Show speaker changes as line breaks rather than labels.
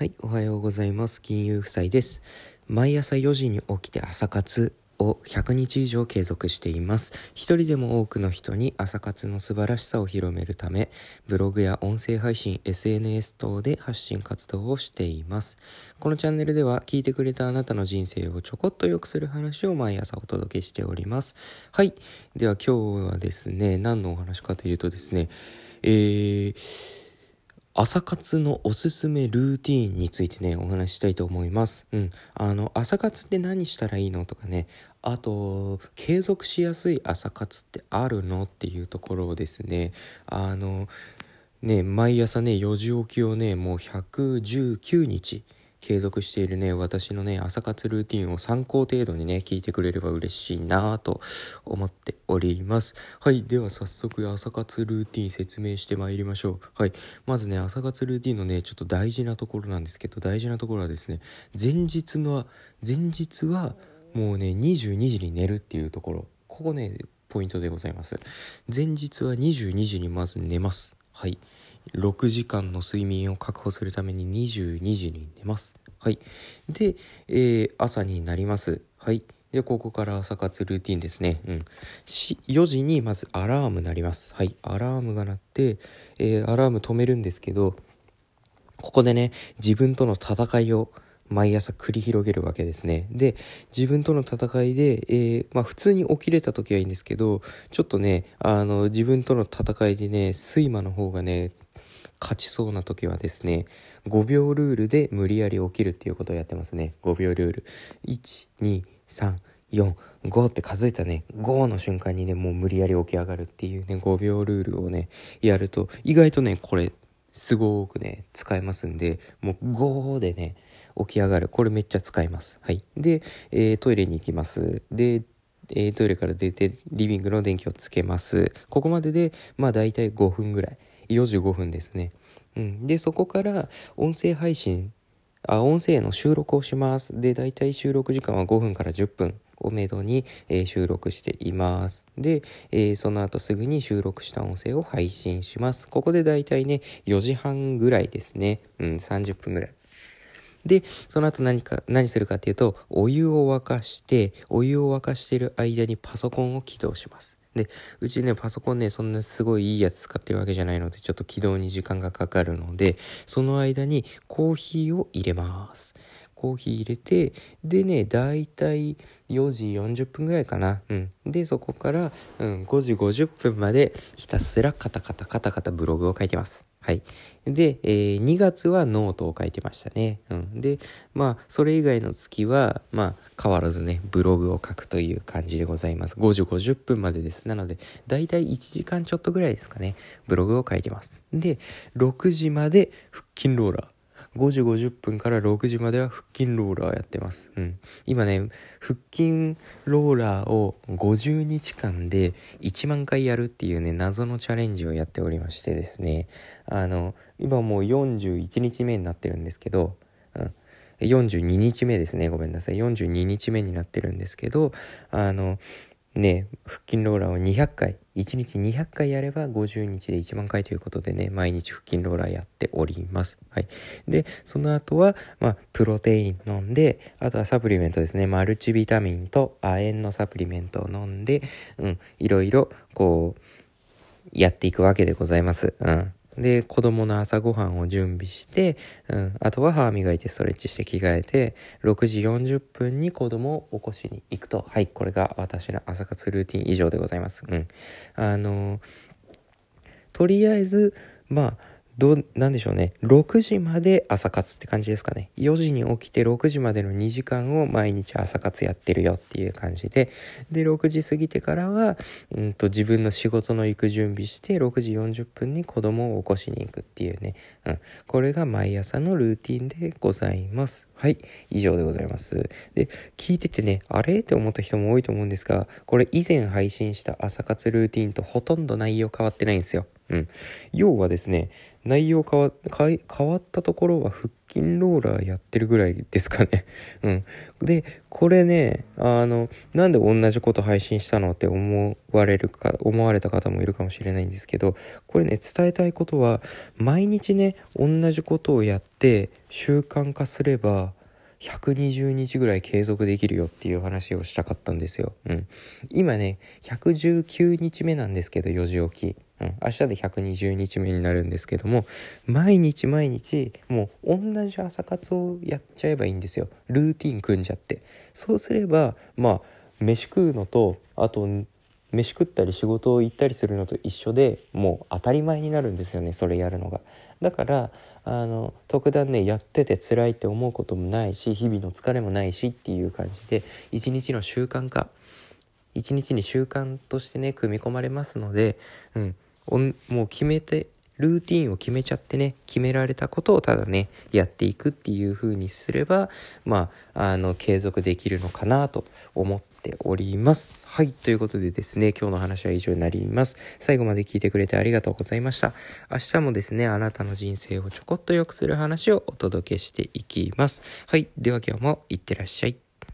はい、おはようございます。金融夫妻です。毎朝4時に起きて朝活を100日以上継続しています。一人でも多くの人に朝活の素晴らしさを広めるため、ブログや音声配信、SNS 等で発信活動をしています。このチャンネルでは聞いてくれたあなたの人生をちょこっと良くする話を毎朝お届けしております。はい。では今日はですね、何のお話かというとですね、えー、朝活のおすすめルーティーンについてねお話ししたいと思います。うん、あの朝活って何したらいいのとかね。あと継続しやすい朝活ってあるのっていうところをですね。あのね毎朝ね4時起きをねもう119日継続しているね私のね朝活ルーティンを参考程度にね聞いてくれれば嬉しいなと思っております。はいでは早速朝活ルーティン説明してまいりましょう。はいまずね朝活ルーティンのねちょっと大事なところなんですけど大事なところはですね前日の前日はもうね22時に寝るっていうところ。ここねポイントでございます。前日は22時にまず寝ます。はい。6時間の睡眠を確保するために22時に寝ます。はい。で、えー朝になります。はい。でここから朝活ルーティンですね。うん。4時にまずアラーム鳴ります。はい。アラームが鳴って、えーアラーム止めるんですけどここでね自分との戦いを毎朝繰り広げるわけですね。で、自分との戦いで、えーまあ普通に起きれた時はいいんですけど、ちょっとね、あの、自分との戦いでね、睡魔の方がね、勝ちそうな時はですね、5秒ルールで無理やり起きるっていうことをやってますね。5秒ルール。1、2、3、4、5って数えたね、5の瞬間にね、もう無理やり起き上がるっていうね、5秒ルールをね、やると、意外とね、これ、すごくね、使えますんで、もう5でね、起き上がる。これめっちゃ使います。はい。で、えートイレに行きます。で、えトイレから出て、リビングの電気をつけます。ここまでで、まあ大体5分ぐらい。45分ですね。うん。で、そこから音声配信、あ、音声の収録をします。で、大体収録時間は5分から10分をめどに、えー収録しています。で、えーその後すぐに収録した音声を配信します。ここで大体ね、4時半ぐらいですね。うん、30分ぐらい。で、その後何か、何するかっていうと、お湯を沸かして、お湯を沸かしてる間にパソコンを起動します。で、うちね、パソコンね、そんなすごいいいやつ使ってるわけじゃないので、ちょっと起動に時間がかかるので、その間にコーヒーを入れます。コーヒー入れて、でね、だいたい4時40分ぐらいかな。うん。で、そこから、うん、5時50分までひたすらカタカタカタカタブログを書いてます。はい。で、えー2月はノートを書いてましたね。うん。で、まあ、それ以外の月は、まあ、変わらずね、ブログを書くという感じでございます。5時50分までです。なので、だいたい1時間ちょっとぐらいですかね、ブログを書いてます。で、6時まで腹筋ローラー。5時50分から6時までは腹筋ローラーやってます。うん。今ね、腹筋ローラーを50日間で1万回やるっていうね、謎のチャレンジをやっておりましてですね、あの、今もう41日目になってるんですけど、うん。42日目ですね。ごめんなさい。42日目になってるんですけど、あの、ね、腹筋ローラーを200回、1日200回やれば50日で1万回ということでね、毎日腹筋ローラーやっております。はい。で、その後は、まあ、プロテイン飲んで、あとはサプリメントですね。マルチビタミンと亜鉛のサプリメントを飲んで、うん、いろいろ、こう、やっていくわけでございます。うん。で、子供の朝ごはんを準備して、うん、あとは歯磨いてストレッチして着替えて、6時40分に子供を起こしに行くと。はい、これが私の朝活ルーティン以上でございます。うん。あのーとりあえず、まあ、どう、なんでしょうね。6時まで朝活って感じですかね。4時に起きて6時までの2時間を毎日朝活やってるよっていう感じで、で、6時過ぎてからは、うんと自分の仕事の行く準備して、6時40分に子供を起こしに行くっていうね。うん。これが毎朝のルーティンでございます。はい。以上でございます。で、聞いててね、あれ？って思った人も多いと思うんですが、これ以前配信した朝活ルーティンとほとんど内容変わってないんですよ。うん。要はですね、内容変わ変え変わったところは腹筋ローラーやってるぐらいですかね。うん。で、これね、あの、なんで同じこと配信したのって思われるか、思われた方もいるかもしれないんですけど、これね、伝えたいことは、毎日ね、同じことをやって習慣化すれば、120日ぐらい継続できるよっていう話をしたかったんですよ。うん。今ね、119日目なんですけど、4時起き。うん、明日で120日目になるんですけども毎日毎日もう同じ朝活をやっちゃえばいいんですよ。ルーティン組んじゃって。そうすればまあ飯食うのとあと飯食ったり仕事を行ったりするのと一緒でもう当たり前になるんですよねそれやるのが。だからあの特段ねやってて辛いって思うこともないし日々の疲れもないしっていう感じで一日の習慣化。一日に習慣としてね組み込まれますので、うん、もう決めてルーティンを決めちゃってね決められたことをただねやっていくっていう風にすればまああの継続できるのかなと思っております。はいということでですね今日の話は以上になります。最後まで聞いてくれてありがとうございました。明日もですねあなたの人生をちょこっと良くする話をお届けしていきます。はいでは今日もいってらっしゃい。